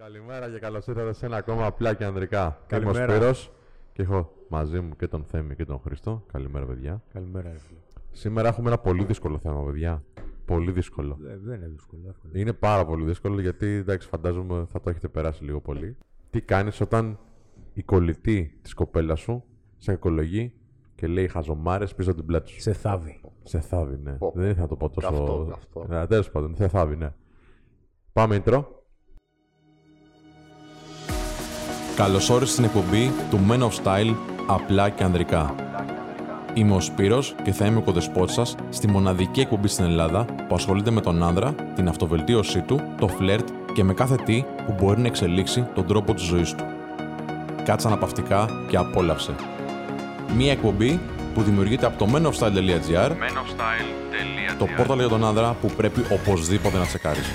Καλημέρα και καλώς ήρθατε σε ένα ακόμα απλά και ανδρικά. Καλημέρα. Είμαι ο Σπύρος και έχω μαζί μου και τον Θέμη και τον Χρήστο. Καλημέρα, παιδιά. Καλημέρα, ρε φίλε. Σήμερα έχουμε ένα πολύ δύσκολο θέμα, παιδιά. Πολύ δύσκολο. Ε, δεν είναι δύσκολο. εύκολο. Είναι πάρα πολύ δύσκολο γιατί εντάξει, φαντάζομαι θα το έχετε περάσει λίγο πολύ. Τι κάνεις όταν η κολλητή της κοπέλας σου σε κακολογεί και λέει χαζομάρες πίσω από την πλάτη σου; Σε θάβει. Σε θάβει, ναι. Πω, πω. Δεν ήθελα να το πω τόσο. Καυτό, καυτό. Ναι, τέλος πάντων, σε θάβει, ναι. Πάμε intro. Καλώς όρισες στην εκπομπή του Men of Style απλά και ανδρικά. Είμαι ο Σπύρος και θα είμαι ο κοδεσπότης σας στη μοναδική εκπομπή στην Ελλάδα που ασχολείται με τον άνδρα, την αυτοβελτίωσή του, το φλερτ και με κάθε τι που μπορεί να εξελίξει τον τρόπο της ζωής του. Κάτσε αναπαυτικά και απόλαυσε. Μία εκπομπή που δημιουργείται από το menofstyle.gr το πόρταλ για τον άνδρα που πρέπει οπωσδήποτε να τσεκάρεις.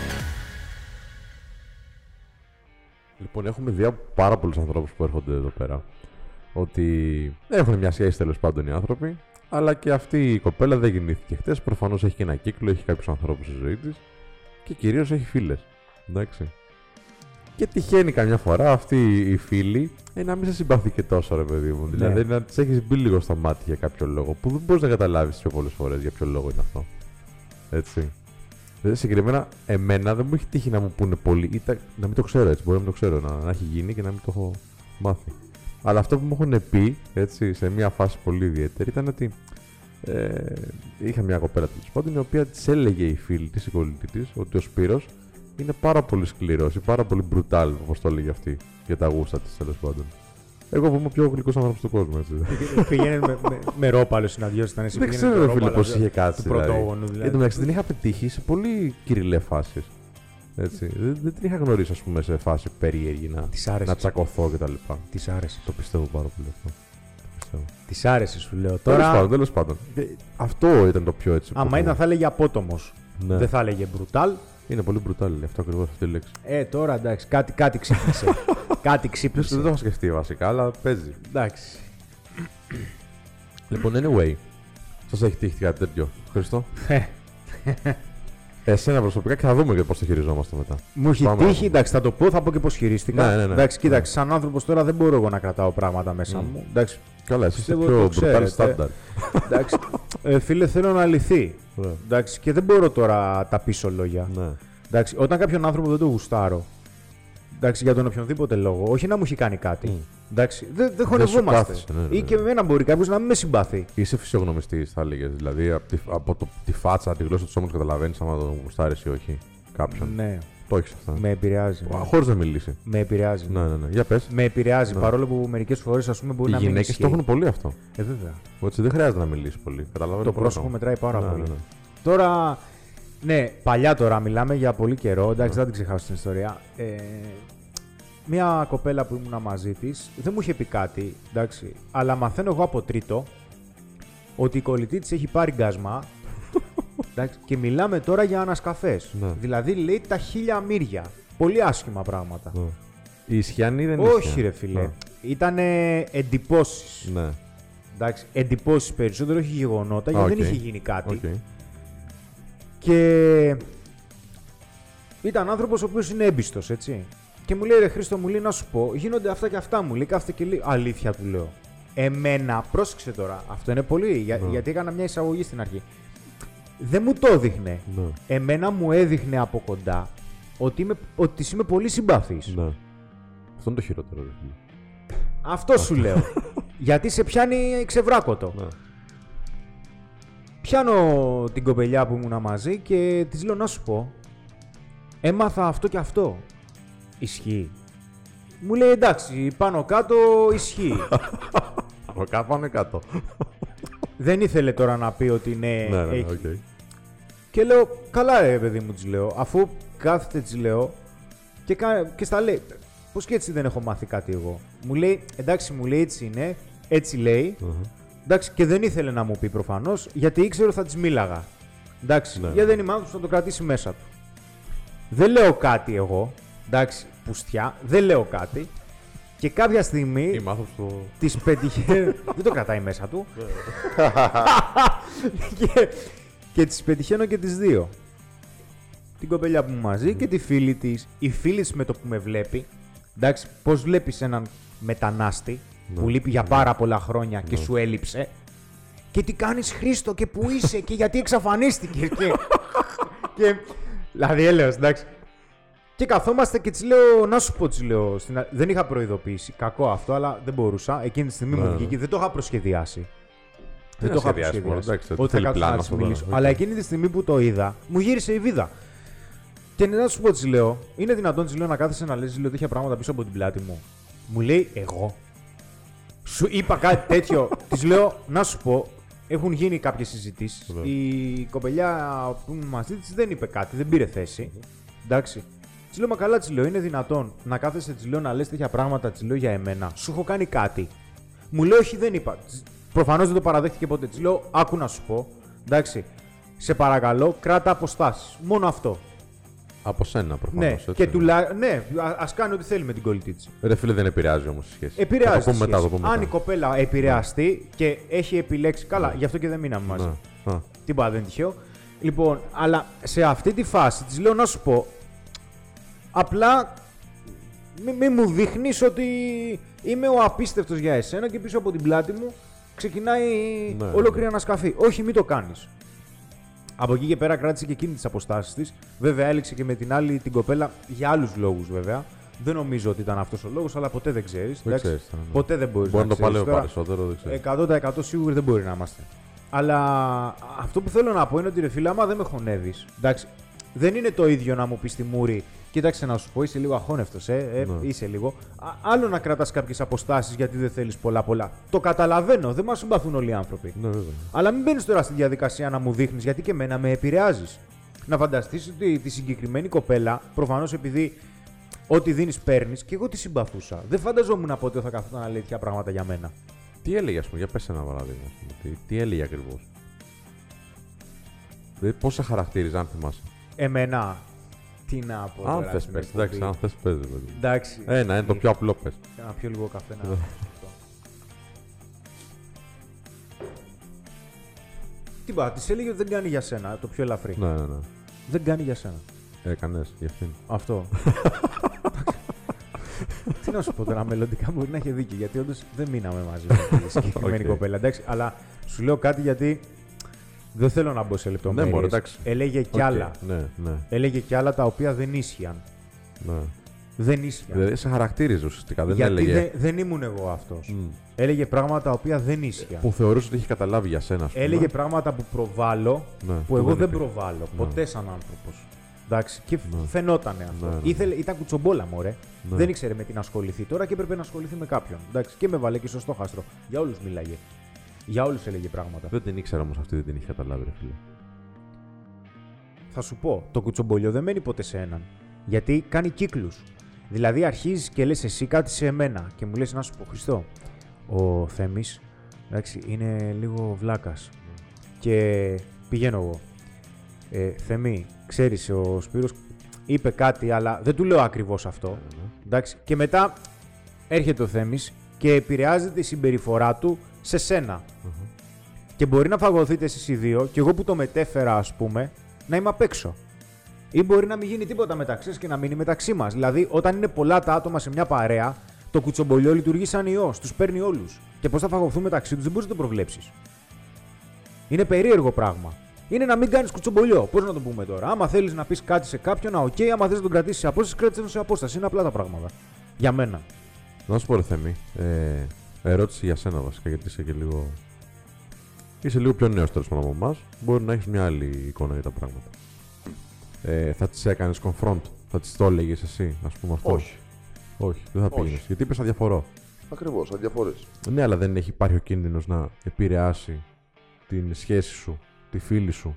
Λοιπόν, έχουμε δει από πάρα πολλούς ανθρώπους που έρχονται εδώ πέρα ότι έχουν μια σχέση τέλος πάντων οι άνθρωποι, αλλά και αυτή η κοπέλα δεν γεννήθηκε χτες. Προφανώς έχει και ένα κύκλο, έχει κάποιους ανθρώπους στη ζωή της και κυρίως έχει φίλες. Εντάξει. Και τυχαίνει καμιά φορά αυτή η φίλη ε, να μην σε συμπαθεί και τόσο, ρε παιδί μου. Δηλαδή να της έχεις μπει λίγο στο μάτι για κάποιο λόγο που δεν μπορείς να καταλάβεις πιο πολλές φορές για ποιο λόγο είναι αυτό. Έτσι. Δηλαδή, συγκεκριμένα, εμένα δεν μου έχει τύχει να μου πούνε πολύ ή τα- να μην το ξέρω έτσι. Μπορεί να μην το ξέρω, να, να έχει γίνει και να μην το έχω μάθει. Αλλά αυτό που μου έχουν πει έτσι, σε μια φάση πολύ ιδιαίτερη ήταν ότι ε, είχα μια κοπέλα τέλος πάντων η οποία της έλεγε η φίλη της, η κολλητή της, ότι ο Σπύρος είναι πάρα πολύ σκληρός ή πάρα πολύ brutal, όπως το έλεγε αυτή, για τα γούστα της τέλος πάντων. Εγώ που είμαι ο πιο γλυκός άνθρωπος του κόσμου, έτσι. Πήγαινε με, με, με ρόπαλο συναντιώσει ήταν εσύ. Δεν πήγαινε ξέρω, με ρε φίλε, ρόπαλο, πώς είχε κάτσει. Του πρωτόγονου Εν δηλαδή. τω μεταξύ την είχα πετύχει σε πολύ κυριλέ φάσεις. Έτσι. Δεν, δεν την είχα γνωρίσει, ας πούμε, σε φάση περίεργη να, Της άρεσε. να τσακωθώ κτλ. Της άρεσε. Το πιστεύω πάρα πολύ αυτό. Το πιστεύω. Της άρεσες, σου λέω. Τέλος Τώρα, πάντων, τέλος πάντων. Ε, Αυτό ήταν το πιο έτσι. που άμα έχω- ήταν, θα έλεγε απότομος. Ναι. Δεν θα έλεγε brutal. Είναι πολύ brutal αυτό ακριβώς αυτή η λέξη. Ε, τώρα εντάξει, κάτι, κάτι ξύπνησε. κάτι Ποιο ξύπνησε. δεν το έχω σκεφτεί βασικά, αλλά παίζει. Εντάξει. λοιπόν, anyway. Σας έχει τύχει κάτι τέτοιο. Χριστό. Ε, Εσένα προσωπικά και θα δούμε και πώς το χειριζόμαστε μετά. Μου έχει Πάμε. τύχει, εντάξει, θα το πω, θα πω και πώς χειρίστηκα. Ναι, ναι, ναι. Εντάξει, κοίταξε, σαν άνθρωπος τώρα δεν μπορώ εγώ να κρατάω πράγματα μέσα Μμ. μου. Εντάξει, Καλά, εσύ είστε Πιστεύω πιο το brutal ξέρετε. standard. εντάξει. Ε, φίλε, θέλω να λυθεί. Ναι. Εντάξει, και δεν μπορώ τώρα τα πίσω λόγια. Ναι. Εντάξει, όταν κάποιον άνθρωπο δεν το γουστάρω, εντάξει, για τον οποιονδήποτε λόγο, όχι να μου έχει κάνει κάτι. Μμ. Εντάξει, δεν, δεν σου χωνευόμαστε. κάθισε, ναι, ναι, Ή ναι. και με εμένα μπορεί κάποιος να μην με συμπαθεί. Είσαι φυσιογνωμιστής, θα έλεγες. Δηλαδή από τη, από το, τη φάτσα, τη γλώσσα του σώματος καταλαβαίνεις άμα τον γουστάρεις ή όχι κάποιον. Ναι, Το έχεις αυτό. με επηρεάζει. ναι. Χωρίς να μιλήσει. Με επηρεάζει. Ναι, ναι, ναι. Για πες. Με επηρεάζει Ναι. παρόλο που μερικές φορές ας πούμε μπορεί Οι να μην γυναίκες ισχύει. το έχουν πολύ αυτό. Ε, βέβαια. Έτσι δεν χρειάζεται να μιλήσει πολύ. Καταλαβαίνω Το πολύ πρόσωπο αυτό. μετράει πάρα Ναι, πολύ. ναι, ναι. Τώρα, ναι, παλιά τώρα μιλάμε για πολύ καιρό. Εντάξει, δεν την ξεχάσω την ιστορία. Ε, μια κοπέλα που ήμουνα μαζί της δεν μου είχε πει κάτι, εντάξει, αλλά μαθαίνω εγώ από τρίτο ότι η κολλητή της έχει πάρει γκάσμα. Εντάξει, και μιλάμε τώρα για ανασκαφές. Ναι. Δηλαδή λέει τα χίλια μύρια. Πολύ άσχημα πράγματα. Ναι. Η Ισχυανή δεν είναι. Όχι, Ισχυανή. ρε φιλέ. Ναι. Ήταν εντυπώσεις. Ναι. Εντάξει, εντυπώσεις περισσότερο, όχι γεγονότα, γιατί Οκ. δεν είχε γίνει κάτι. Οκ. Και ήταν άνθρωπος ο οποίος είναι έμπιστος, έτσι. Και μου λέει ρε Χρήστο, μου λέει να σου πω, γίνονται αυτά και αυτά μου λέει, κάθεται και λέει. Αλήθεια του λέω. Εμένα, πρόσεξε τώρα, αυτό είναι πολύ, για- Ναι. γιατί έκανα μια εισαγωγή στην αρχή. Δεν μου το έδειχνε. Ναι. Εμένα μου έδειχνε από κοντά ότι, είμαι, ότι της είμαι πολύ συμπαθής. ναι. Αυτό είναι το χειρότερο. ρε φίλε. Αυτό σου λέω. γιατί σε πιάνει ξεβράκωτο. Ναι. Πιάνω την κοπελιά που ήμουν μαζί και της λέω να σου πω. Έμαθα αυτό και αυτό. Ισχύει. Μου λέει εντάξει, πάνω κάτω ισχύει. Από κάτω πάμε κάτω. Δεν ήθελε τώρα να πει ότι ναι, Ναι, ναι, ναι, έχει. οκ. Και λέω, καλά ρε παιδί μου, της λέω. Αφού κάθεται, της λέω και, κα- και στα λέει. Πώς και έτσι δεν έχω μάθει κάτι εγώ. Μου λέει, εντάξει, μου λέει έτσι είναι, έτσι λέει. Αχα. Εντάξει, και δεν ήθελε να μου πει προφανώς, γιατί ήξερε ότι θα της μίλαγα. Εντάξει, Ναι, γιατί ναι. δεν είμαι άνθρωπος να το κρατήσει μέσα του. Δεν λέω κάτι εγώ. Εντάξει, πουστιά, δεν λέω κάτι. Και κάποια στιγμή Είμαι άνθρωπος που. της πετυχαίνω. δεν το κρατάει μέσα του. και και τις πετυχαίνω και τις δύο. την κοπελιά που είμαι μαζί και τη φίλη της. Η φίλη της με το που με βλέπει. Εντάξει, πώς βλέπεις έναν μετανάστη Ναι. που λείπει για πάρα πολλά χρόνια και σου έλειψε. Και τι κάνεις Χρήστο και που είσαι και γιατί εξαφανίστηκε. και, και, δηλαδή έλεος, εντάξει. Και καθόμαστε και της λέω, να σου πω, της λέω. Στην... α- Δεν είχα προειδοποιήσει. Κακό αυτό, αλλά δεν μπορούσα. Εκείνη τη στιγμή Ναι, μου ναι. βγήκε. Δεν το είχα προσχεδιάσει. Δεν Δεν το είχα σχεδιάσει, μόνο, προσχεδιάσει. εντάξει, Ότι θα θέλει κάτσω να πλάνο της αυτό τώρα, μιλήσω. οκ. Αλλά εκείνη τη στιγμή που το είδα, μου γύρισε η βίδα. Και να σου πω, της λέω, είναι δυνατόν της λέω να κάθεσαι να λες λέω τέτοια πράγματα πίσω από την πλάτη μου. Μου λέει, εγώ. Σου είπα κάτι τέτοιο. της λέω, να σου πω, έχουν γίνει κάποιες συζητήσεις. Βέβαια. Η κοπελιά που ήμουν μαζί της δεν είπε κάτι, δεν πήρε θέση. Εντάξει. Της λέω, μα καλά, της λέω, είναι δυνατόν να κάθεσαι, της λέω, να λες τέτοια πράγματα, της λέω για εμένα. Σου έχω κάνει κάτι. Μου λέει, Όχι, δεν είπα. Προφανώς δεν το παραδέχτηκε ποτέ. Της λέω, Άκου να σου πω. Εντάξει. Σε παρακαλώ, κράτα αποστάσεις. Μόνο αυτό. Από σένα προφανώς. ναι, και τουλά... ναι, α κάνει ό,τι θέλει με την κολλητή της. Ρε φίλε, δεν επηρεάζει όμως η σχέση. Επηρεάζει. Θα το πούμε τη μετά. σχέση. Το πούμε Αν η μετά. κοπέλα επηρεαστεί και έχει επιλέξει. Καλά, γι' αυτό και δεν μείναμε μαζί. Ναι. Α, Τίποτα δεν είναι τυχαίο. Λοιπόν, αλλά σε αυτή τη φάση της λέω να σου πω. Απλά μη, μη μου δείχνεις ότι είμαι ο απίστευτος για εσένα και πίσω από την πλάτη μου ξεκινάει Ναι, ολόκληρη ναι. ανασκαφή. Όχι, μην το κάνεις. Από εκεί και πέρα κράτησε και εκείνη τις αποστάσεις της. Βέβαια, έληξε και με την άλλη την κοπέλα για άλλους λόγους βέβαια. Δεν νομίζω ότι ήταν αυτός ο λόγος, αλλά ποτέ δεν ξέρεις. Δεν ξέρεις, ναι, ναι. Ποτέ δεν μπορείς Μπορεί να να το ξέρεις. παλεύει Τώρα, περισσότερο, δεν ξέρω. 100% σίγουροι δεν μπορεί να είμαστε. Αλλά αυτό που θέλω να πω είναι ότι ρε φίλε, άμα δεν με χωνεύεις. Εντάξει, δεν είναι το ίδιο να μου πεις στη μούρη, κοίταξε να σου πω, είσαι λίγο αχώνευτος, ε, ε, Ναι. είσαι λίγο. Α, άλλο να κρατάς κάποιες αποστάσεις γιατί δεν θέλεις πολλά-πολλά. Το καταλαβαίνω, δεν μας συμπαθούν όλοι οι άνθρωποι. Ναι, βέβαια. Αλλά μην μπαίνεις τώρα στη διαδικασία να μου δείχνεις γιατί και εμένα με επηρεάζεις. Να φανταστείς ότι τη συγκεκριμένη κοπέλα, προφανώς επειδή ό,τι δίνεις παίρνεις, και εγώ τη συμπαθούσα. Δεν φανταζόμουν ποτέ θα καθόταν να λέει τέτοια πράγματα για μένα. Τι έλεγε, ας πούμε, για πες ένα παράδειγμα. ας πούμε. Τι, τι έλεγε ακριβώς. Δηλαδή, πώς σε χαρακτήριζε, αν θυμάσαι; Εμένα. Τι να πω. Αν τώρα θες, στην πες. εκπομπή. Εντάξει, αν θες, πες. παιδί. Εντάξει. Ένα, είναι το πιο απλό πες. Να πιω λίγο καφέ να. Ναι. σκεφτώ. Τι είπα, της έλεγε ότι δεν κάνει για σένα, το πιο ελαφρύ. Ναι, ναι, ναι. Δεν κάνει για σένα. Έκανες για αυτήν. Αυτό. Τι να σου πω τώρα, μελλοντικά μπορεί να έχει δίκιο, γιατί όντως δεν μείναμε μαζί με τη συγκεκριμένη Οκ. κοπέλα. Εντάξει, αλλά σου λέω κάτι γιατί δεν θέλω να μπω σε λεπτομέρειες. μπορεί, εντάξει. Έλεγε κι Οκ, άλλα. Ναι, ναι, Έλεγε κι άλλα τα οποία δεν ίσχυαν. ναι. Δεν ίσχυαν. Δηλαδή, σε χαρακτήριζε ουσιαστικά. Δεν γιατί έλεγε. δεν, δεν ήμουν εγώ αυτός. Μμ. Έλεγε πράγματα τα οποία δεν ίσχυαν. Που θεωρούσε ότι είχε καταλάβει για σένα, ας πούμε. Έλεγε πράγματα που προβάλλω Ναι, που εγώ δεν υπήρχε. προβάλλω. Ποτέ σαν άνθρωπος. Εντάξει, και Ναι. φαινότανε αυτό. Ναι, ναι, ναι. Ήθελε, ήταν κουτσομπόλα, μωρέ. Ναι. Δεν ήξερε με τι να ασχοληθεί τώρα και έπρεπε να ασχοληθεί με κάποιον. Εντάξει, και με βάλε και στο στόχαστρο. Για όλους μίλαγε. Για όλους έλεγε πράγματα. Δεν την ήξερα όμως αυτή, δεν την είχε καταλάβει, ρε φίλε. Θα σου πω, το κουτσομπολιό δεν μένει ποτέ σε έναν. Γιατί κάνει κύκλους. Δηλαδή αρχίζεις και λες εσύ κάτι σε εμένα και μου λες να σου πω Χριστό. Ο Θέμης εντάξει, είναι λίγο βλάκας. Και πηγαίνω εγώ. Ε, Θέμη, ξέρεις, ο Σπύρος είπε κάτι, αλλά δεν του λέω ακριβώς αυτό. Ναι, Εντάξει. Και μετά έρχεται ο Θέμης και επηρεάζεται η συμπεριφορά του σε σένα. Και μπορεί να φαγωθείτε εσείς οι δύο και εγώ που το μετέφερα ας πούμε να είμαι απ' έξω. Ή μπορεί να μην γίνει τίποτα μεταξύ σας και να μείνει μεταξύ μας. Δηλαδή όταν είναι πολλά τα άτομα σε μια παρέα το κουτσομπολιό λειτουργεί σαν ιός, τους παίρνει όλους. Και πώς θα φαγωθούν μεταξύ τους δεν μπορείς να το προβλέψεις. Είναι περίεργο πράγμα. Είναι να μην κάνεις κουτσομπολιό. Πώς να το πούμε τώρα; Άμα θέλεις να πεις κάτι σε κάποιον, α, οκ. Άμα θες να τον κρατήσεις σε απόσταση, κράτησε τον σε απόσταση. Είναι απλά τα πράγματα. Για μένα. Να σου πω, ρε Θέμη, ε, ερώτηση για σένα βασικά, γιατί είσαι και λίγο. Είσαι λίγο πιο νέος τέλος πάντων από εμάς. Μπορεί να έχεις μια άλλη εικόνα για τα πράγματα. Ε, θα τις έκανες confront, θα τις το έλεγες εσύ, ας πούμε αυτό; Όχι. Όχι, δεν θα Όχι. πήγαινες. Γιατί είπες αδιαφορώ; Ακριβώς, αδιαφορές. Ναι, αλλά δεν έχει υπάρχει ο κίνδυνος να επηρεάσει την σχέση σου, τη φίλη σου.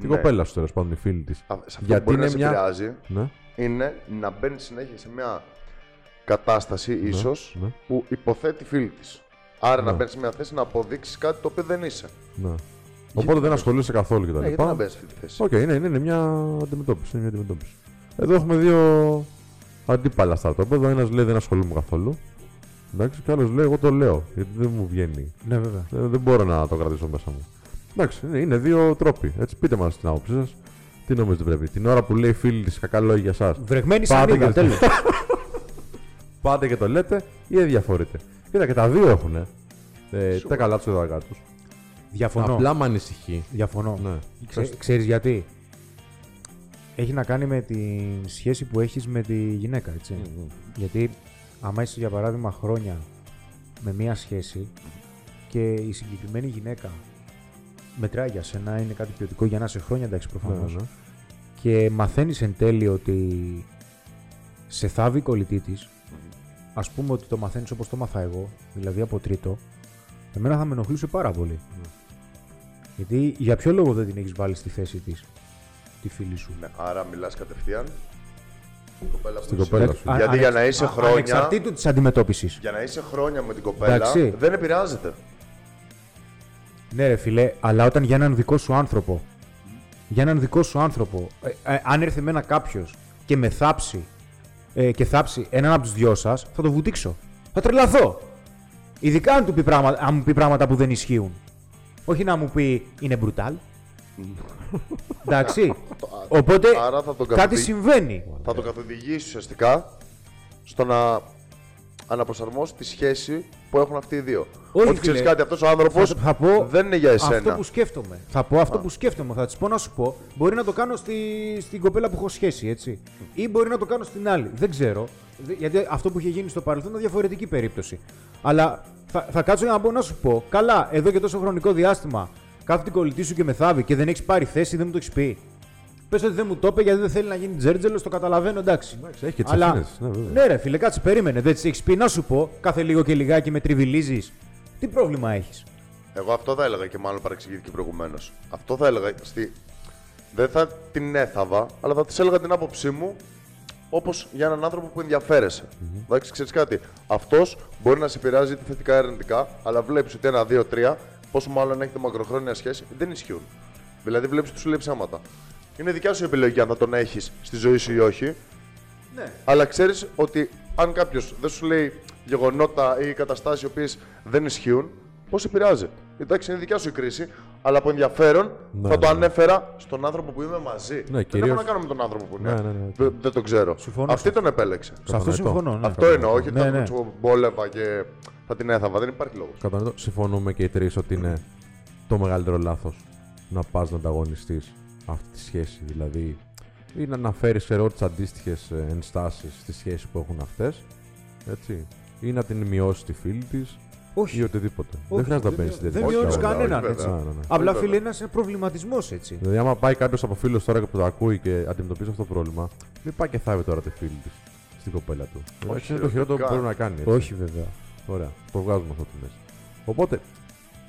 Την Ναι. κοπέλα σου τέλος πάντων, η φίλη της. Σε αυτό Γιατί που μπορεί είναι να σε μια- επηρεάζει Ναι, είναι να μπαίνεις συνέχεια σε μια κατάσταση ναι, ίσως Ναι, που υποθέτει η φίλη της. Άρα Ναι. να μπαίνεις σε μια θέση να αποδείξεις κάτι το οποίο δεν είσαι. ναι. Οπότε δεν ασχολείσαι καθόλου κτλ. Ναι, γιατί να μπαίνεις σε αυτή τη θέση; Οκ, είναι, είναι, είναι μια αντιμετώπιση. Είναι μια αντιμετώπιση. Εδώ έχουμε δύο αντίπαλα στρατόπεδα. Εδώ ένας λέει δεν ασχολούμαι καθόλου. Εντάξει, και άλλος λέει εγώ το λέω. Γιατί δεν μου βγαίνει. Ναι, βέβαια. Δεν, δεν μπορώ να το κρατήσω μέσα μου. Εντάξει, είναι, είναι δύο τρόποι. Έτσι, πείτε μας την άποψή σας. Τι νομίζετε πρέπει. Την ώρα που λέει φίλη της κακά λόγια για εσά. Βρεγμένη Πάτε σανίδα, και- τέλος. Πάτε και το λέτε ή αδιαφορείτε. Κοίτα και τα δύο έχουν. Ε, τα καλά τους και τα κακά τους. Διαφωνώ. Απλά με ανησυχεί. Διαφωνώ. Ναι. Ξέ, ξέρεις γιατί; Έχει να κάνει με τη σχέση που έχεις με τη γυναίκα, έτσι. Γιατί άμα είσαι για παράδειγμα χρόνια με μία σχέση και η συγκεκριμένη γυναίκα μετράει για σένα, είναι κάτι ποιοτικό για να είσαι χρόνια, εντάξει προφανώς. Ναι, ναι. Και μαθαίνεις εν τέλει ότι σε θάβει η κολλητή της, ας πούμε ότι το μαθαίνεις όπως το μάθα εγώ, δηλαδή από τρίτο, εμένα θα με ενοχλούσε πάρα πολύ. Γιατί για ποιο λόγο δεν την έχεις βάλει στη θέση της, τη φίλη σου; Ναι, άρα μιλάς κατευθείαν στην κοπέλα που Στην είσαι. κοπέλα σου. Α- Γιατί για να είσαι α- χρόνια- Ανεξαρτήτου της αντιμετώπισης. Για να είσαι χρόνια με την κοπέλα Εντάξει. δεν επηρεάζεται. Ναι, ρε φιλέ, αλλά όταν για έναν δικό σου άνθρωπο, για έναν δικό σου άνθρωπο, ε, ε, αν έρθει εμένα κάποιος και με θάψει ε, και θάψει έναν από τους δυο σας, θα το βουτήξω. Θα τρελαθώ. Ειδικά αν, του πει πράγματα, αν μου πει πράγματα που δεν ισχύουν. Όχι να μου πει είναι μπρουτάλ. Εντάξει. Οπότε Άρα θα τον κάτι καθοδη- συμβαίνει. Θα το καθοδηγήσει ουσιαστικά στο να αναπροσαρμόσει τη σχέση που έχουν αυτοί οι δύο. Όχι, Ότι ξέρεις φίλε. κάτι, αυτός ο άνθρωπος Θα, θα πω δεν είναι για εσένα. αυτό που σκέφτομαι. Θα πω αυτό που σκέφτομαι. Θα της πω να σου πω. Μπορεί να το κάνω στη, στην κοπέλα που έχω σχέση, έτσι. Ή μπορεί να το κάνω στην άλλη. Δεν ξέρω. Δε- Γιατί αυτό που είχε γίνει στο παρελθόν είναι διαφορετική περίπτωση. Αλλά θα, θα κάτσω για να πω να σου πω. Καλά, εδώ και τόσο χρονικό διάστημα κάθεται η κολλητή σου και μεθάβει και δεν έχεις πάρει θέση, δεν μου το έχεις πει. Πες ότι δεν μου το είπε γιατί δεν θέλει να γίνει τζέρτζελος, το καταλαβαίνω, εντάξει. Εντάξει, έχει και τις Αλλά, ευθύνες, ναι, βέβαια. ναι, ρε φίλε, κάτσε, περίμενε. Δεν τη έχεις πει να σου πω κάθε λίγο και λιγάκι με τριβιλίζεις. Τι πρόβλημα έχεις; Εγώ αυτό θα έλεγα και μάλλον παρεξηγήθηκε προηγουμένως. Αυτό θα έλεγα. Στη... Δεν θα την έθαβα, αλλά θα της έλεγα την άποψή μου όπως για έναν άνθρωπο που ενδιαφέρεσαι. Εντάξει, ξέρεις κάτι. Αυτός μπορεί να σε επηρεάζει είτε θετικά ή αρνητικά, αλλά βλέπεις ότι ένα, δύο, τρία, πόσο μάλλον έχετε μακροχρόνια σχέση, δεν ισχύουν. Δηλαδή βλέπεις ότι σου λέει ψέματα. Είναι δικιά σου επιλογή αν θα τον έχεις στη ζωή σου ή όχι. Ναι. Αλλά ξέρεις ότι αν κάποιος δεν σου λέει γεγονότα ή καταστάσεις οι οποίες δεν ισχύουν, πώς επηρεάζει. Εντάξει, είναι δικιά σου η κρίση, αλλά από ενδιαφέρον Ναι, θα το ναι. ανέφερα στον άνθρωπο που είμαι μαζί. δεν Ναι, έχω κυρίως- να κάνω με τον άνθρωπο που είναι. Ναι, ναι, ναι. Δεν, δεν τον ξέρω. Συμφωνώ Αυτή σε τον επέλεξε. Σε αυτό Κατανοητό. συμφωνώ. Ναι. Αυτό εννοώ, όχι ότι Ναι, θα ναι. τον μπόλευα και θα την έθαβα. Δεν υπάρχει λόγος. Κατανοητό. Συμφωνούμε και οι τρεις ότι είναι το μεγαλύτερο λάθος να πας να ανταγωνιστείς αυτή τη σχέση. Δηλαδή, ή να αναφέρεις ξέρω τι αντίστοιχες ενστάσεις στη σχέση που έχουν αυτές. Έτσι. Ή να την μειώσει τη φίλη της Όχι. ή οτιδήποτε. Όχι, δεν χρειάζεται να δεν- μπαίνεις στη δεν διαδικασία. μειώνεις Όχι, κανέναν, όχι, έτσι. βέβαια. Ναι, ναι, ναι. Απλά Βέβαια. φίλε, είναι ένας προβληματισμός έτσι. Δηλαδή, άμα πάει κάποιος από φίλου τώρα και που το ακούει και αντιμετωπίζει αυτό το πρόβλημα, μην πάει και θάβει τώρα τη φίλη της στην κοπέλα του. Εντάξει, είναι το χειρότερο που χειροτικά. μπορεί να κάνει. έτσι. Όχι, βέβαια. Ωραία, το βγάζουμε αυτό τη μέση. Οπότε,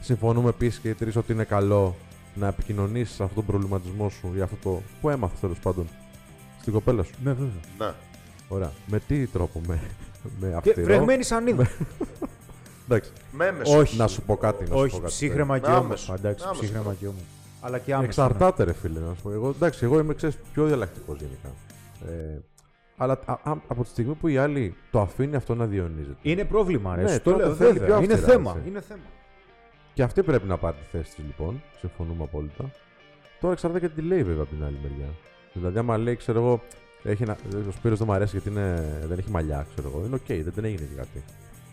συμφωνούμε επίσης και οι τρεις ότι είναι καλό να επικοινωνήσεις αυτόν τον προβληματισμό σου ή αυτό το που έμαθες τέλος πάντων στην κοπέλα σου. Ναι, βέβαια. Ναι. Ωραία. Με τι τρόπο, με, με Και αυστηρό; βρεγμένη σανίδα. Εντάξει, Με έμεσο. Όχι. να σου πω κάτι. Να σου πω Όχι, κάτι. ψύχρεμα και Με όμω. άμεσο. Εντάξει, Με άμεσο ψύχρεμα τρόπο. και όμω. Αλλά και άμεσο. ναι. Εξαρτάται, ρε φίλε, να σου πω. Εγώ, εντάξει, εγώ είμαι ξέρεις, πιο διαλλακτικός γενικά. Ε, αλλά α, α, από τη στιγμή που η άλλη το αφήνει αυτό να διονύζεται. Είναι πρόβλημα, ρε. Ναι, σου το τότε λέω, θέλει βέβαια. πιο Είναι αυστηρά, θέμα. έτσι. Είναι θέμα. Και αυτή πρέπει να πάρει τη θέση της λοιπόν. Συμφωνούμε απόλυτα. Τώρα εξαρτάται και τι λέει βέβαια από την άλλη μεριά. Δηλαδή, άμα λέει, ξέρω εγώ, έχει ένα, ο Σπύρος δεν μου αρέσει γιατί είναι, δεν έχει μαλλιά, ξέρω εγώ. Είναι οκ, δεν, δεν έγινε και κάτι.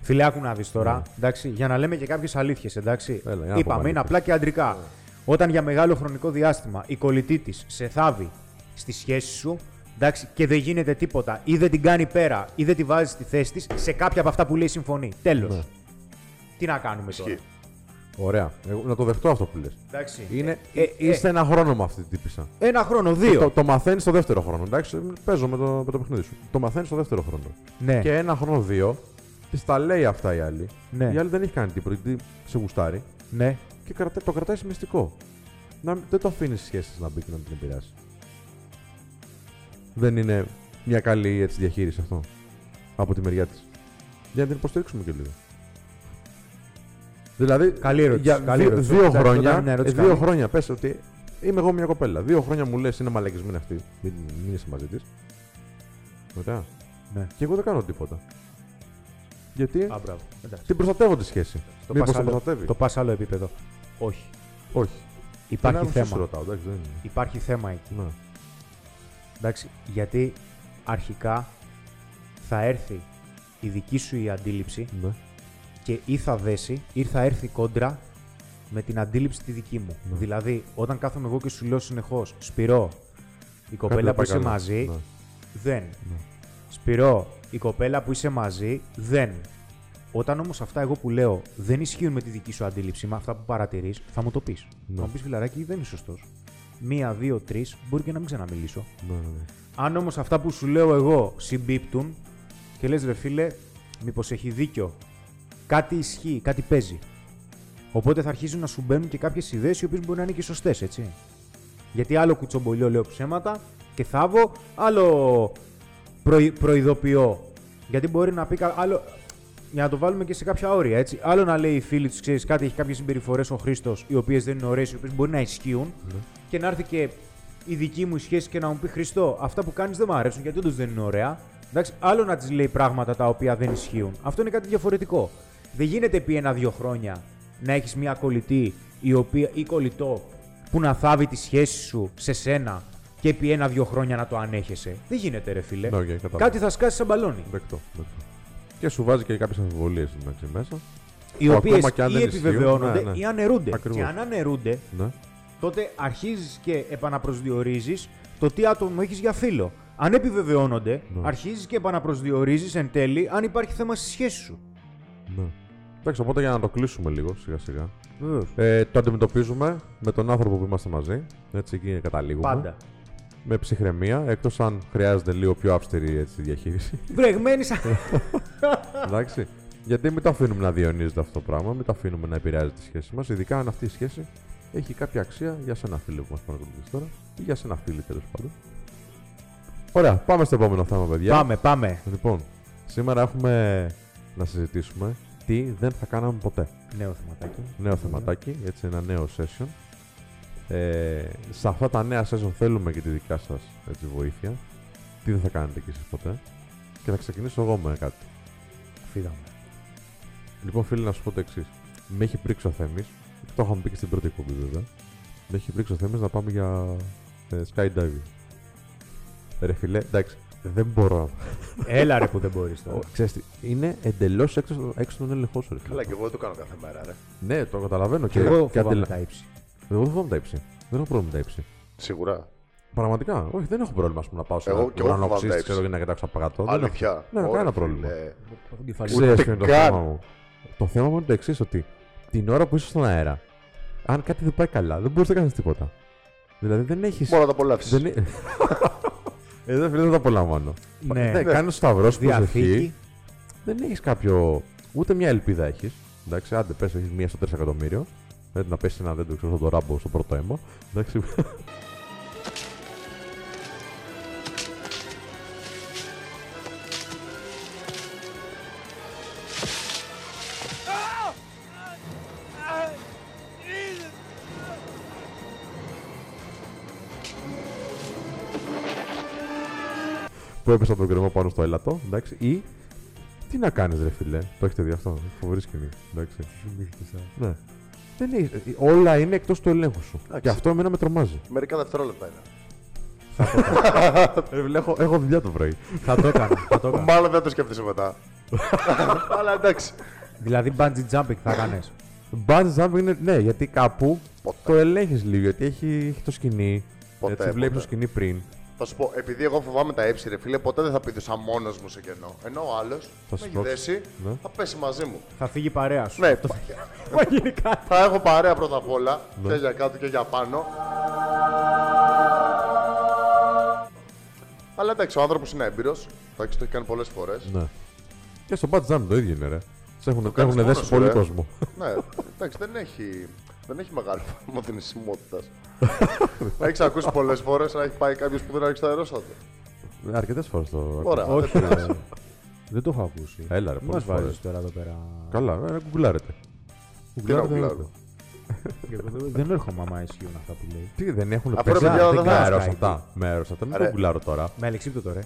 Φίλε, άκου να δεις τώρα. Ναι. Εντάξει, για να λέμε και κάποιες αλήθειες, εντάξει. Έλα, για να Είπαμε, πούμε είναι αλήθειες. απλά και αντρικά. Όταν για μεγάλο χρονικό διάστημα η κολλητή της σε θάβει στη σχέση σου, εντάξει, και δεν γίνεται τίποτα, ή δεν την κάνει πέρα, ή δεν τη βάζει στη θέση της, σε κάποια από αυτά που λέει συμφωνεί. Τέλος. Ναι. Τι να κάνουμε τώρα; Ισχύει. Ωραία. Εγώ, να το δεχτώ αυτό που λες. Εντάξει. Είναι, Ε, ε, είστε ένα χρόνο με αυτή την τύπησα. Ένα χρόνο, δύο. Το, το μαθαίνεις στο δεύτερο χρόνο. Εντάξει, παίζω με το, με το παιχνίδι σου. Το μαθαίνεις στο δεύτερο χρόνο. Ναι. Και ένα χρόνο, δύο, τη τα λέει αυτά η άλλη. Ναι. Η άλλη δεν έχει κάνει τίποτα γιατί σε γουστάρει ναι. και κρατα, το κρατάει σε μυστικό. Να, μην- δεν το αφήνεις σχέσεις να μπει και να την επηρεάσει. Δεν είναι μια καλή έτσι, διαχείριση αυτό από τη μεριά της. Για να την υποστηρίξουμε και λίγο. Δηλαδή, Καλή ερώτηση, για καλή δύο, ερώτηση. δύο Εντάξει, όταν χρόνια, είναι μια ερώτηση ε, δύο καλή. χρόνια πες ότι είμαι εγώ μια κοπέλα. Δύο χρόνια μου λες είναι μαλακισμένη αυτή. Μην, μην είσαι μαζί της. Ωραία. Ναι. Και εγώ δεν κάνω τίποτα. Γιατί; Α, μπράβο. Εντάξει. την προστατεύω τη σχέση. Το Μήπως πας την άλλο- προστατεύει; Το πας άλλο επίπεδο. Όχι. Όχι. Υπάρχει Είναι θέμα. Σου ρωτάω, εντάξει, δεν είναι. Υπάρχει θέμα εκεί. Ναι. Εντάξει, γιατί αρχικά θα έρθει η δική σου η αντίληψη Ναι. Και ή θα δέσει ή θα έρθει κόντρα με την αντίληψη τη δική μου. Ναι. Δηλαδή, όταν κάθομαι εγώ και σου λέω συνεχώς, Σπυρό, η κοπέλα δεν που πάει είσαι καλά. μαζί, Ναι. δεν. Σπυρό, η κοπέλα που είσαι μαζί, δεν. Όταν όμως αυτά εγώ που λέω δεν ισχύουν με τη δική σου αντίληψη, με αυτά που παρατηρείς, θα μου το πεις. Ναι. Θα μου πεις φιλαράκι, δεν είναι σωστός. Μία, δύο, τρεις, μπορεί και να μην ξαναμιλήσω. Ναι, ναι, ναι. Αν όμως αυτά που σου λέω εγώ συμπίπτουν και λες ρε φίλε, μήπως έχει δίκιο. Κάτι ισχύει, κάτι παίζει. Οπότε θα αρχίζουν να σου μπαίνουν και κάποιες ιδέες οι οποίες μπορεί να είναι και σωστές, έτσι. Γιατί άλλο κουτσομπολιό λέω ψέματα και θάβω, άλλο προει- προειδοποιώ. Γιατί μπορεί να πει κα- άλλο. Για να το βάλουμε και σε κάποια όρια, έτσι. Άλλο να λέει η φίλη τους, ξέρεις κάτι, έχει κάποιες συμπεριφορές ο Χρήστος, οι οποίες δεν είναι ωραίες, οι οποίες μπορεί να ισχύουν. Και να έρθει και η δική μου σχέση και να μου πει Χρήστο, αυτά που κάνεις δεν μου αρέσουν γιατί όντως δεν είναι ωραία. Εντάξει, άλλο να της λέει πράγματα τα οποία δεν ισχύουν. Αυτό είναι κάτι διαφορετικό. Δεν γίνεται επί ένα-δύο χρόνια να έχεις μια κολλητή η οποία, ή κολλητό που να θάβει τη σχέση σου σε σένα και επί ένα-δύο χρόνια να το ανέχεσαι. Δεν γίνεται, ρε φίλε. Ναι, οκ, κατάλαβα. Κάτι θα σκάσει σαν μπαλόνι. Δεκτό, δεκτό. Και σου βάζει και κάποιες αμφιβολίες μεταξύ μέσα. Οι Που οποίες ακόμα και αν ή δεν ισχύουν, επιβεβαιώνονται ναι, ναι. ή αναιρούνται. Ακριβώς. Και αν αναιρούνται, Ναι. τότε αρχίζεις και επαναπροσδιορίζεις το τι άτομο έχεις για φίλο. Αν επιβεβαιώνονται, Ναι. αρχίζεις και επαναπροσδιορίζεις εν τέλει αν υπάρχει θέμα στη σχέση σου. ναι. Εντάξει, οπότε για να το κλείσουμε λίγο σιγά σιγά. Βεβαίως. Ε, το αντιμετωπίζουμε με τον άνθρωπο που είμαστε μαζί. Έτσι, εκεί καταλήγουμε. Πάντα. Με ψυχραιμία, εκτός αν χρειάζεται λίγο πιο αυστηρή έτσι, διαχείριση. Βρεγμένη σαν. Εντάξει. Γιατί μην το αφήνουμε να διαιωνίζεται αυτό το πράγμα, μην το αφήνουμε να επηρεάζει τη σχέση μας, ειδικά αν αυτή η σχέση έχει κάποια αξία για σένα φίλο που μας παρακολουθείς τώρα ή για σένα φίλη τέλος πάντων. Ωραία, πάμε στο επόμενο θέμα, παιδιά. πάμε, πάμε. Λοιπόν, σήμερα έχουμε να συζητήσουμε τι δεν θα κάναμε ποτέ. Νέο θεματάκι. Νέο θεματάκι, έτσι ένα νέο session. Ε, σε αυτά τα νέα session θέλουμε και τη δικιά σας έτσι, βοήθεια. Τι δεν θα κάνετε κι εσείς ποτέ. Και θα ξεκινήσω εγώ με κάτι. Φύγαμε. Λοιπόν, φίλοι, να σου πω το εξής. Με έχει πρίξει ο Θέμης, Το είχαμε πει και στην πρώτη εκπομπή, βέβαια. Με έχει πρίξει ο Θέμης να πάμε για ε, skydiving. Ρε φιλέ, εντάξει, δεν μπορώ. Έλα ρε που δεν μπορείς τώρα. Ο- Ξέρεις τι, είναι εντελώς έξω, στο- έξω τον έλεγχό σου. Ρε. φίλε. Καλά, και εγώ δεν το κάνω κάθε μέρα, ρε. Ναι, το καταλαβαίνω. Και εγώ και φοβάμαι αντιλα- τα ύψη. Εγώ δεν φοβάμαι τα ύψη. Δεν έχω πρόβλημα με τα ύψη. Σίγουρα. Πραγματικά. Όχι, δεν έχω πρόβλημα ας πούμε, να πάω σε Εγώ- ένα και εγώ φοβάμαι τα ουρανοξύστη, ύψη. ξέρω για να κοιτάξω από κάτω. Δεν έχω- Αλήθεια. Ναι, Ωραία, κανένα φίλε. πρόβλημα. Κεφαλή. Ξέρεις Ούτε ποιο είναι το καν. θέμα μου; Το θέμα μου είναι το εξής, ότι την ώρα που είσαι στον αέρα, αν κάτι δεν πάει καλά, δεν μπορείς να κάνεις τίποτα. Δηλαδή δεν έχει. Μόνο να τα απολαύσεις. Δεν... ε- Εδώ φίλε δεν το απολαμβάνω. Ναι. Ναι, κάνεις σταυρός στην προσοχή. Διαθήκη. Δεν έχεις κάποιο. Ούτε μια ελπίδα έχεις. Εντάξει, άντε πες, έχεις μία στο 3 εκατομμύριο. Δηλαδή να πέσει ένα δέντρο ξέρω, στον ράμπο στο πρώτο αίμα. Εντάξει. Που έπεσε από τον κρεμό πάνω στο έλατο, εντάξει, ή τι να κάνεις, ρε φιλέ. Το έχετε δει αυτό. έχει Φοβερή σκηνή. Εντάξει. Ναι. Δεν έχει, όλα είναι εκτός του ελέγχου σου. Εντάξει. Και αυτό εμένα με τρομάζει. Μερικά δευτερόλεπτα είναι. Ρε φίλε, έχω, έχω δουλειά το πρωί. Θα το έκανα. θα το έκανα. Μάλλον δεν το σκέφτεσαι μετά. Αλλά εντάξει. δηλαδή bungee jumping θα έκανε. Bungee jumping είναι, ναι, γιατί κάπου Ποτέ. το ελέγχεις λίγο. Γιατί έχει, έχει το σκηνή. Ποτέ, έτσι, βλέπεις ποτέ. το σκηνή πριν. Θα σου πω, επειδή εγώ φοβάμαι τα έψη, ρε φίλε, ποτέ δεν θα πηδούσα μόνος μου σε κενό. Ενώ ο άλλος Θα θα σου έχει πω. δέσει, Ναι. θα πέσει μαζί μου. Θα φύγει η παρέα σου. Ναι, Θα γίνει κάτι. θα έχω παρέα πρώτα απ' όλα, Ναι. και για κάτω και για πάνω. Αλλά εντάξει, ο άνθρωπος είναι έμπειρος. Εντάξει, το έχεις κάνει πολλές φορές. Ναι. Και στο bungee jumping το ίδιο είναι, ρε. Σε έχουν, κάνεις έχουν μόνος δέσει σου, πολύ ρε. κόσμο. ναι, εντάξει, δεν έχει, δεν έχει μεγάλη βαθμό θνησιμότητα. έχεις ακούσει πολλές φορές να έχει πάει κάποιος που δεν άρχισε το αερόσατο. Αρκετές φορές το. Ωραία. Όχι, δεν πειράζει. ρε. δεν το έχω ακούσει. Έλα, ρε, Μα πολλές φορές. βάζεις τώρα εδώ πέρα. Καλά, ε, γκουγκλάρετε. Τι να Γκουγκλάρετε, γκουγκλάρω. Και εγώ δεν- Δεν έρχομαι άμα ισχύουν αυτά που λέει. Τι δεν έχουν Αφού, πέσει ρε, παιδιά, δεν δεν κάνω θα αερόσατα. Με αερόσατα, μην Ρε. το γκουλάρω τώρα. Με αλεξίπτωτο ρε.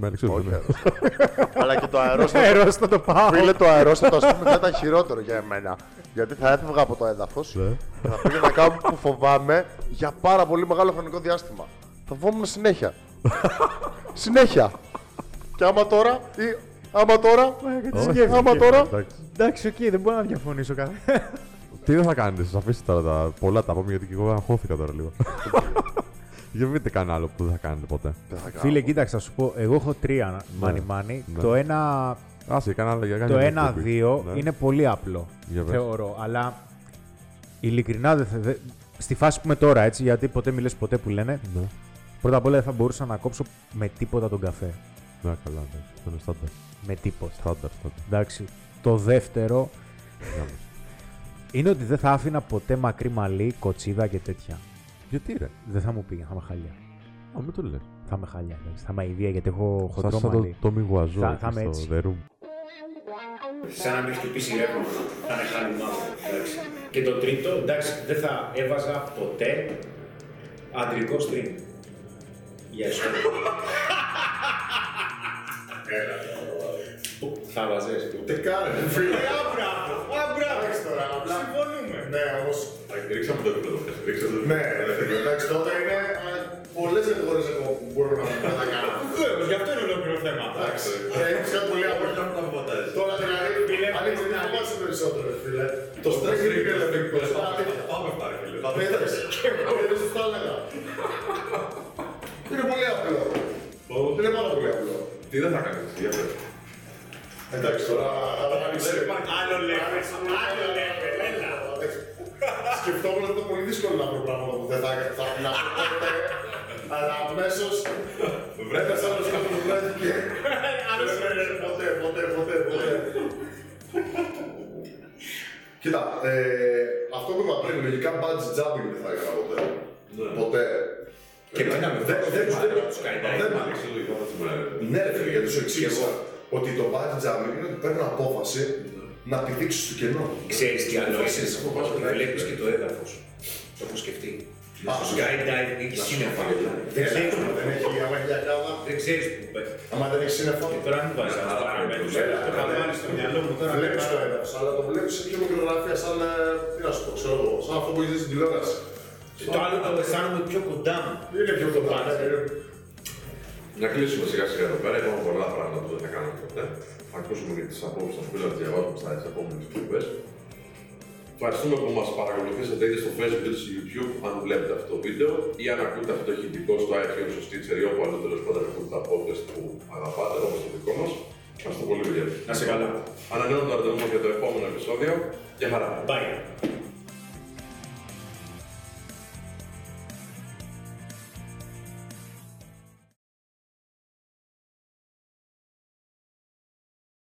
Με αλεξίπτω, Όχι, ναι. αερόσατο. Αλλά και το αερόστατο. Αερόστατο πάω. Φίλε, το αερόστατο ας πούμε θα ήταν χειρότερο για εμένα. Γιατί θα έφευγα από το έδαφος Ναι. και θα πήγαινα κάπου που φοβάμαι για πάρα πολύ μεγάλο χρονικό διάστημα. Θα φοβόμουν συνέχεια. Συνέχεια. Και άμα τώρα, ή άμα τώρα, Όχι, άμα όχι, τώρα. εντάξει. Εντάξει, οκ, δεν μπορώ να διαφωνήσω κάθε. Τι δεν θα κάνετε, σα αφήσετε τώρα τα πολλά τα πούμε γιατί και εγώ αγχώθηκα τώρα λίγο. Για πείτε κανένα άλλο που δεν θα κάνετε ποτέ. Δεν θα κάνω. Φίλε, κοίταξε, θα σου πω, εγώ έχω τρία Ναι. money money. Ναι. Το ένα, Άσε, κανένα άλλο για το κάνει ένα εκπομπή. δύο Ναι. είναι πολύ απλό. Για πες. θεωρώ. Αλλά ειλικρινά δεν θα. δε- Στη φάση που είμαι τώρα, έτσι, γιατί ποτέ μιλες ποτέ που λένε, Ναι. πρώτα απ' όλα δεν θα μπορούσα να κόψω με τίποτα τον καφέ. Ναι, καλά, εντάξει. Αυτό είναι στάνταρ. Με τίποτα. Στάνταρ, στάνταρ. Εντάξει. Το δεύτερο Για μας. είναι ότι δεν θα άφηνα ποτέ μακρύ μαλλί, κοτσίδα και τέτοια. Γιατί ρε. Δεν θα μου πήγε, θα είμαι χαλιά. Α, μην το λες. Θα είμαι χαλιά, εντάξει. Θα είμαι αηδία γιατί έχω Σαν χοντρό σαν το, μαλλί. το μη γουαζό Θα- εκεί θα είμαι στο έτσι. The Room. σαν να μην χτυπήσει ρεύμα. Θα είναι χάλι μαύρο. εντάξει. Και το τρίτο, εντάξει, δεν θα έβαζα ποτέ αντρικό stream. Για εσένα. Έλα. Πού Θα βάζες. Τι κάνετε, φίλε. Αμπράβο, αμπράβο. Εντάξει τώρα, απλά. Συμφωνούμε. Ναι, όμως. Ρίξαμε το επίπεδο. Ρίξαμε το Ναι, ρε φίλε, εντάξει, τότε είναι πολλές εγχώρε ακόμα που μπορούν να μην τα κάνουν. Βεβαίως, γι' αυτό είναι ολόκληρο θέμα. Εντάξει, έχει κάτι πολύ απλό. Τώρα δηλαδή, αν είναι να φοβάσαι περισσότερο, ρε φίλε. Το στρες είναι πιο ελευθερικό. Πάμε αυτά, ρε φίλε. Είδες, είδες τι θα έλεγα. Είναι πολύ απλό. Είναι πάρα πολύ απλό. Τι δεν θα κάνεις, για πες. Εντάξει, τώρα θα κάνεις... Άλλο level, άλλο level, έλα. Σκεφτόμουν ότι είναι πολύ δύσκολο να βρω πράγματα που δεν θα θα να πω ποτέ. Αλλά αμέσως έπεσα όλο και το βρέθηκε. Ποτέ, ποτέ, ποτέ, ποτέ. Κοίτα, ε, αυτό που είπα πριν, λογικά budget jumping δεν θα έκανα ποτέ. Ποτέ. Και εμένα με Δεν- βάζει δεν- πάνω δεν- από τους skydiving. δεν- Ανοίξε το δικό μας σήμερα. Ναι, ρε φίλε, γιατί σου εξήγησα ότι το budget jumping είναι ότι παίρνω απόφαση να πηδήξεις στο κενό. Ξέρεις τι άλλο είναι, βλέπεις και το έδαφος. Το έχω σκεφτεί. Α, Στο skydiving έχει σύννεφα. Δεν ξέρεις, άμα δεν έχει, άμα έχει ακάδα, Δεν ξέρεις που πέφτει. άμα δεν έχει σύννεφα, Και τώρα μην βάζεις αυτά τα παραμένους. Το είχα βάλεις στο μυαλό μου τώρα. Βλέπεις το έδαφος, αλλά το βλέπεις σε πιο μικρογραφία σαν, ε, τι να σου πω, ξέρω εγώ, σαν αυτό που είδες στην τηλεόραση. Το άλλο το αισθάνομαι πιο κοντά μου. Είναι πιο κοντά, ναι, είναι- Να κλείσουμε σιγά σιγά εδώ πέρα. Έχουμε πολλά πράγματα που δεν θα κάνουμε ποτέ. Θα ακούσουμε και τις απόψεις των φίλων, να τις διαβάσουμε στα επόμενες εκπομπές. Ευχαριστούμε που μας παρακολουθήσατε είτε στο facebook είτε στο youtube αν βλέπετε αυτό το βίντεο ή αν ακούτε αυτό το ηχητικό στο iTunes, στο Stitcher ή όπου αλλού τέλος πάντων ακούτε τα podcast που αγαπάτε όπως το δικό μας. Ευχαριστώ πολύ, παιδιά. Να σε καλά. Ανανεώνουμε το ραντεβού μας για το επόμενο επεισόδιο. Γεια χαρά. Bye.